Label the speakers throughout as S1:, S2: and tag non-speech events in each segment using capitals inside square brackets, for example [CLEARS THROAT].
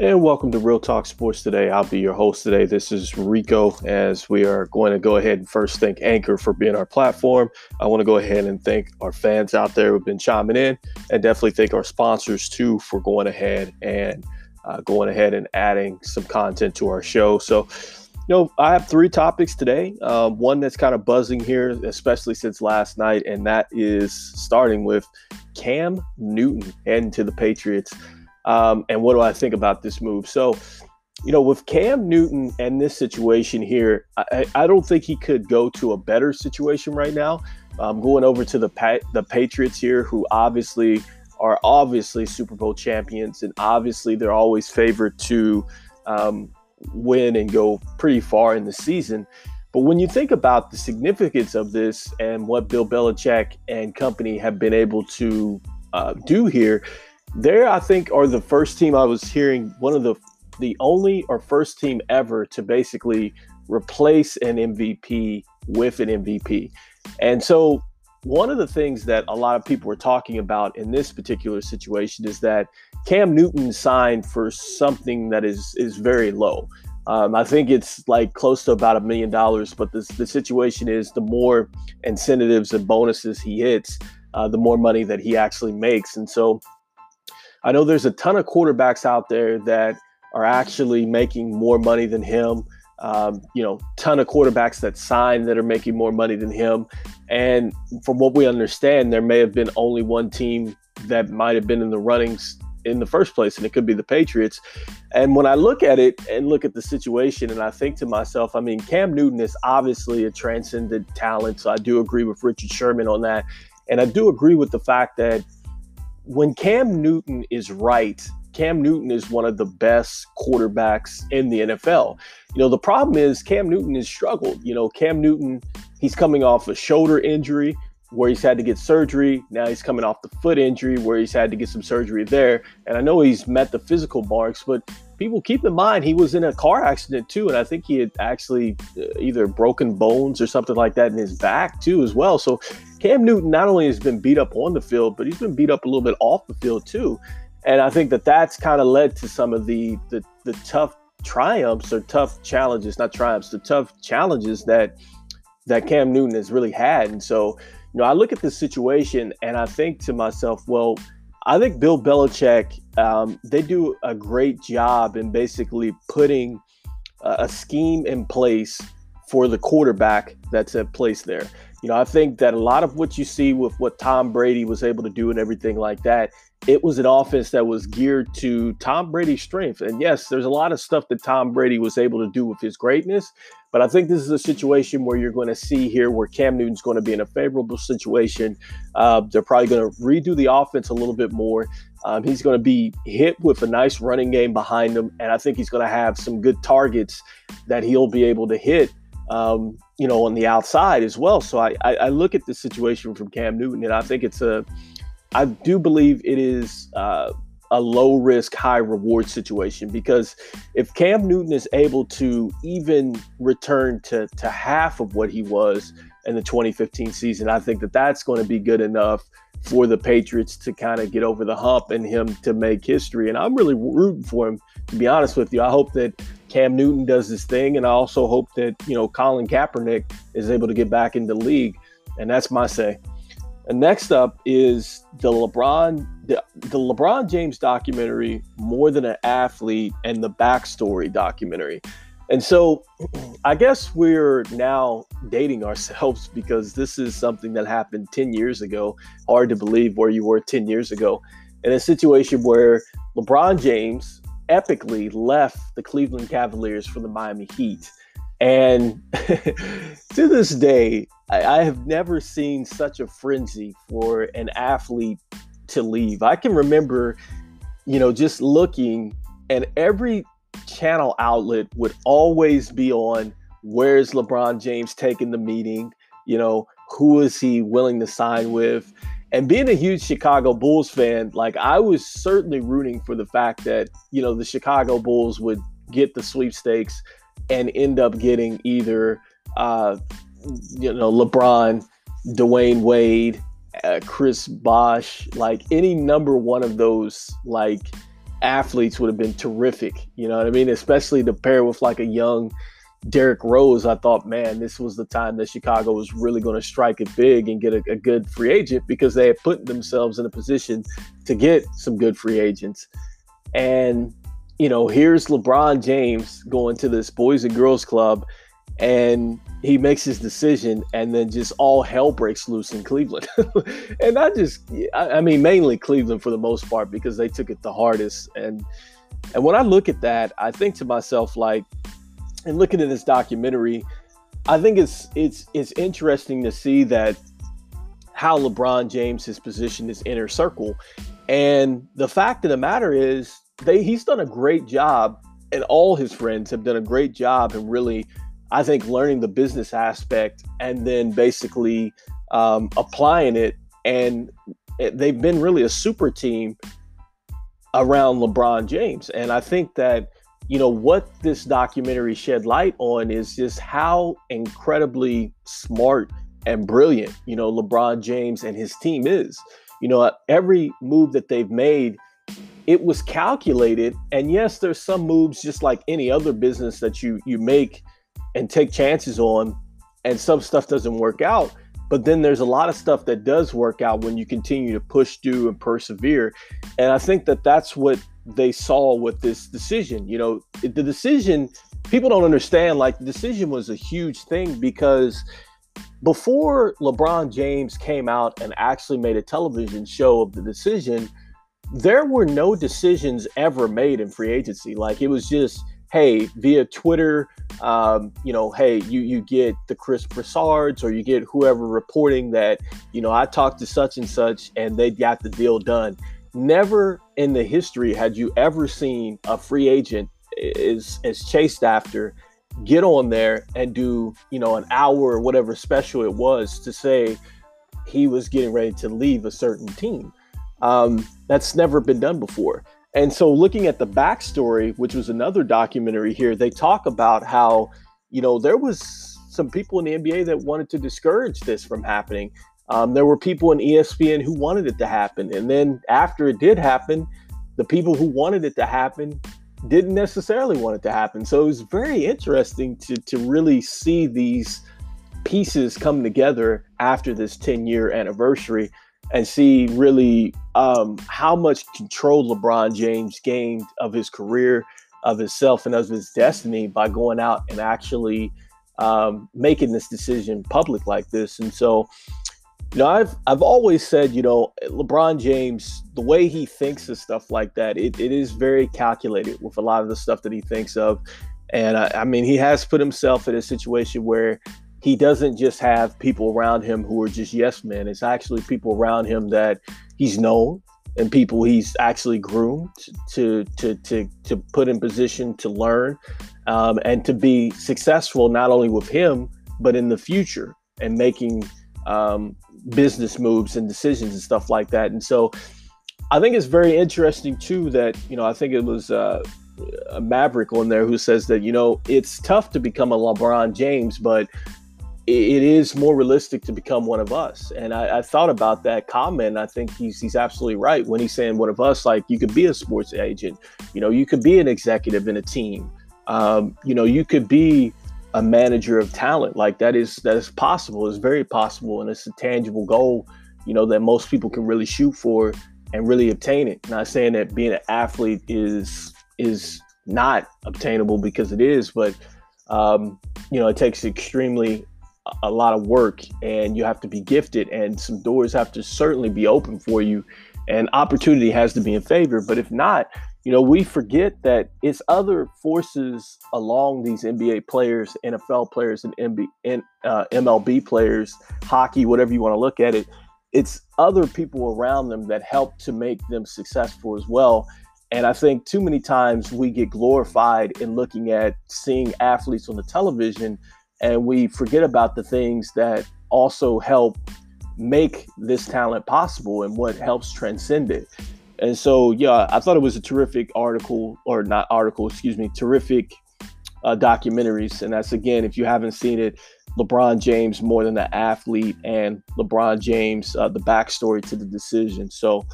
S1: And welcome to Real Talk Sports today. I'll be your host today. This is Rico, as we are going to go ahead and first thank Anchor for being our platform. I want to go ahead and thank our fans out there who've been chiming in, and definitely thank our sponsors too for going ahead and uh, going ahead and adding some content to our show. So, you know, I have three topics today. Um, one that's kind of buzzing here, especially since last night, and that is starting with Cam Newton heading to the Patriots. Um, and what do I think about this move? So, you know, with Cam Newton and this situation here, I, I don't think he could go to a better situation right now. Um, going over to the the Patriots here, who obviously are obviously Super Bowl champions, and obviously they're always favored to um, win and go pretty far in the season. But when you think about the significance of this and what Bill Belichick and company have been able to uh, do here, there, I think, are the first team I was hearing one of the the only or first team ever to basically replace an MVP with an MVP. And so one of the things that a lot of people were talking about in this particular situation is that Cam Newton signed for something that is is very low. Um, I think it's like close to about a million dollars, but the, the situation is the more incentives and bonuses he hits, uh, the more money that he actually makes. And so I know there's a ton of quarterbacks out there that are actually making more money than him. Um, you know, ton of quarterbacks that sign that are making more money than him. And from what we understand, there may have been only one team that might have been in the runnings in the first place, and it could be the Patriots. And when I look at it and look at the situation, and I think to myself, I mean, Cam Newton is obviously a transcendent talent. So I do agree with Richard Sherman on that. And I do agree with the fact that when Cam Newton is right, Cam Newton is one of the best quarterbacks in the NFL. You know, the problem is Cam Newton has struggled. You know, Cam Newton, he's coming off a shoulder injury where he's had to get surgery. Now he's coming off the foot injury where he's had to get some surgery there. And I know he's met the physical marks, but people keep in mind he was in a car accident too. And I think he had actually uh, either broken bones or something like that in his back too, as well. So Cam Newton not only has been beat up on the field, but he's been beat up a little bit off the field too. And I think that that's kind of led to some of the, the, the tough triumphs or tough challenges, not triumphs, the tough challenges that that Cam Newton has really had. And so, you know, I look at the situation and I think to myself, well, I think Bill Belichick, um, they do a great job in basically putting a scheme in place for the quarterback that's at place there. You know, I think that a lot of what you see with what Tom Brady was able to do and everything like that it was an offense that was geared to Tom Brady's strength. And yes, there's a lot of stuff that Tom Brady was able to do with his greatness. But I think this is a situation where you're going to see here where Cam Newton's going to be in a favorable situation. Uh, they're probably going to redo the offense a little bit more. Um, he's going to be hit with a nice running game behind him. And I think he's going to have some good targets that he'll be able to hit. Um, you know, on the outside as well. So I, I, I look at the situation from Cam Newton, and I think it's a I do believe it is uh, a low risk, high reward situation because if Cam Newton is able to even return to, to half of what he was in the 2015 season, I think that that's going to be good enough for the Patriots to kind of get over the hump and him to make history. And I'm really rooting for him, to be honest with you. I hope that Cam Newton does his thing, and I also hope that, you know, Colin Kaepernick is able to get back in the league. And that's my say. And next up is the LeBron the, the LeBron James documentary, More Than an Athlete, and the backstory documentary. And so [CLEARS THROAT] I guess we're now dating ourselves [LAUGHS] because this is something that happened 10 years ago. Hard to believe where you were 10 years ago. In a situation where LeBron James epically left the Cleveland Cavaliers for the Miami Heat. And [LAUGHS] to this day, I, I have never seen such a frenzy for an athlete to leave. I can remember, you know, just looking, and every channel outlet would always be on where's LeBron James taking the meeting? You know, who is he willing to sign with? And being a huge Chicago Bulls fan, like I was certainly rooting for the fact that, you know, the Chicago Bulls would get the sweepstakes and end up getting either uh, you know, LeBron, Dwyane Wade, uh, Chris Bosh, like any number one of those like athletes would have been terrific. You know what I mean? Especially to pair with like a young Derrick Rose. I thought, man, this was the time that Chicago was really going to strike it big and get a, a good free agent because they had put themselves in a position to get some good free agents. And, you know, here's LeBron James going to this Boys and Girls Club and he makes his decision and then just all hell breaks loose in Cleveland. [LAUGHS] and I just, I, mean, mainly Cleveland for the most part because they took it the hardest. And, and when I look at that, I think to myself, like, and looking at this documentary, I think it's, it's, it's interesting to see that how LeBron James has positioned his inner circle. And the fact of the matter is, they, he's done a great job, and all his friends have done a great job in really I think learning the business aspect and then basically um, applying it, and they've been really a super team around LeBron James. And I think that, you know, what this documentary shed light on is just how incredibly smart and brilliant, you know, LeBron James and his team is. You know, every move that they've made, it was calculated. And yes, there's some moves just like any other business that you you make and take chances on, and some stuff doesn't work out. But then there's a lot of stuff that does work out when you continue to push through and persevere. And I think that that's what they saw with this decision. You know, the decision, people don't understand, like, the decision was a huge thing because before LeBron James came out and actually made a television show of the decision, there were no decisions ever made in free agency. Like, it was just, hey, via Twitter, um, you know, hey, you you get the Chris Broussards or you get whoever reporting that, you know, I talked to such and such and they got the deal done. Never in the history had you ever seen a free agent is is chased after get on there and do you know an hour or whatever special it was to say he was getting ready to leave a certain team um, that's never been done before and so, looking at the backstory, which was another documentary here, they talk about how, you know, there was some people in the NBA that wanted to discourage this from happening. Um, there were people in ESPN who wanted it to happen. And then after it did happen, the people who wanted it to happen didn't necessarily want it to happen. So it was very interesting to, to really see these pieces come together after this 10 year anniversary and see really um, how much control LeBron James gained of his career, of himself, and of his destiny by going out and actually um, making this decision public like this. And so, you know, I've I've always said, you know, LeBron James, the way he thinks of stuff like that, it, it is very calculated with a lot of the stuff that he thinks of. And I, I mean, he has put himself in a situation where he doesn't just have people around him who are just yes men. It's actually people around him that he's known and people he's actually groomed to to to to put in position to learn um, and to be successful not only with him but in the future and making um, business moves and decisions and stuff like that. And so I think it's very interesting too that you know I think it was. Uh, a Maverick on there who says that you know it's tough to become a LeBron James, but it is more realistic to become one of us. And I, I, thought about that comment. I think he's he's absolutely right when he's saying one of us. Like you could be a sports agent, you know, you could be an executive in a team, um, you know, you could be a manager of talent. Like that is that is possible. It's very possible, and it's a tangible goal, you know, that most people can really shoot for and really obtain it. Not saying that being an athlete is is not obtainable because it is, but um, you know, it takes extremely a lot of work and you have to be gifted and some doors have to certainly be open for you and opportunity has to be in favor but if not you know we forget that it's other forces along these nba players nfl players and uh, mlb players hockey whatever you want to look at it it's other people around them that help to make them successful as well and i think too many times we get glorified in looking at seeing athletes on the television and we forget about the things that also help make this talent possible and what helps transcend it. And so, yeah, I thought it was a terrific article, or not article, excuse me, terrific uh, documentaries. And that's again, if you haven't seen it, LeBron James more than an athlete, and LeBron James, uh, the backstory to the decision. So,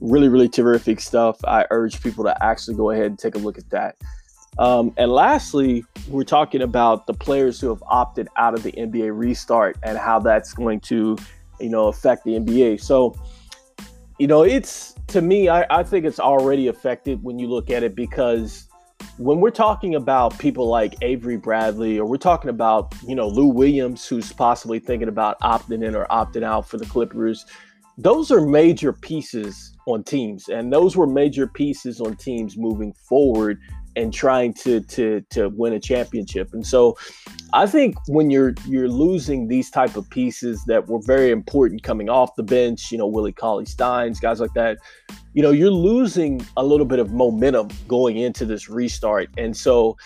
S1: really, really terrific stuff. I urge people to actually go ahead and take a look at that. Um, and lastly, we're talking about the players who have opted out of the NBA restart and how that's going to, you know, affect the NBA. So, you know, it's to me, I, I think it's already affected when you look at it because when we're talking about people like Avery Bradley or we're talking about, you know, Lou Williams, who's possibly thinking about opting in or opting out for the Clippers, those are major pieces on teams. And those were major pieces on teams moving forward and trying to to to win a championship. And so I think when you're you're losing these type of pieces that were very important coming off the bench, you know, Willie Cauley Steins, guys like that, you know, you're losing a little bit of momentum going into this restart. And so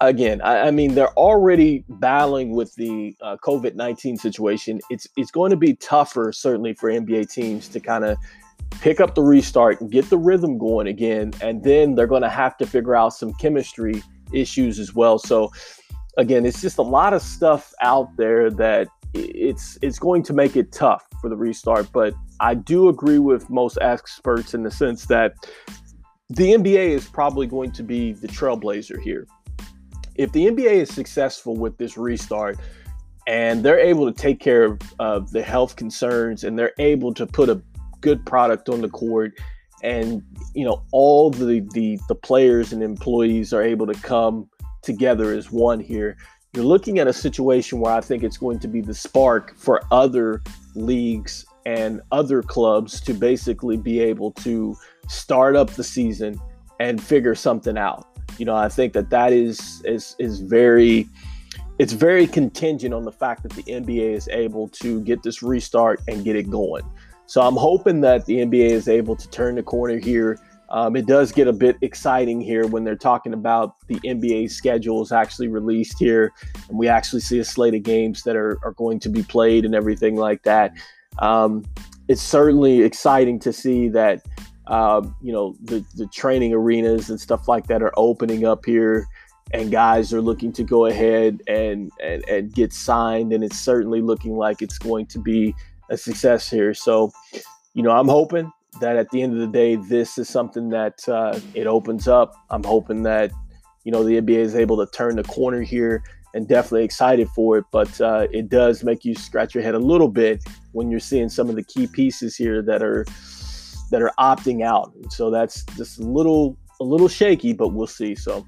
S1: again, I, I mean, they're already battling with the uh, COVID nineteen situation. It's it's going to be tougher, certainly, for NBA teams to kind of pick up the restart and get the rhythm going again. And then they're going to have to figure out some chemistry issues as well. So, again, it's just a lot of stuff out there that it's it's going to make it tough for the restart. But I do agree with most experts in the sense that the NBA is probably going to be the trailblazer here. If the NBA is successful with this restart, and they're able to take care of, of the health concerns and they're able to put a good product on the court. And you know all the the the players and employees are able to come together as one here. You're looking at a situation where i think it's going to be the spark for other leagues and other clubs to basically be able to start up the season and figure something out. You know i think that that is is is very it's very contingent on the fact that the nba is able to get this restart and get it going so I'm hoping that the NBA is able to turn the corner here. Um, it does get a bit exciting here when they're talking about the NBA schedule is actually released here, and we actually see a slate of games that are, are going to be played and everything like that. Um, it's certainly exciting to see that um, you know the the training arenas and stuff like that are opening up here, and guys are looking to go ahead and and, and get signed, and it's certainly looking like it's going to be a success here. So, you know, I'm hoping that at the end of the day, this is something that uh, it opens up. I'm hoping that, you know, the NBA is able to turn the corner here and definitely excited for it. But uh, it does make you scratch your head a little bit when you're seeing some of the key pieces here that are that are opting out. So that's just a little a little shaky, but we'll see. So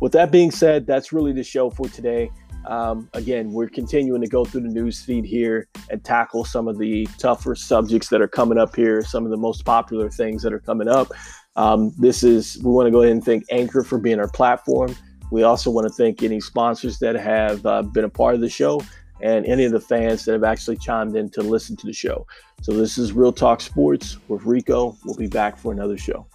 S1: with that being said, that's really the show for today. Um, again, we're continuing to go through the news feed here and tackle some of the tougher subjects that are coming up here, some of the most popular things that are coming up. Um, this is, we want to go ahead and thank Anchor for being our platform. We also want to thank any sponsors that have uh, been a part of the show and any of the fans that have actually chimed in to listen to the show. So, this is Real Talk Sports with Rico. We'll be back for another show.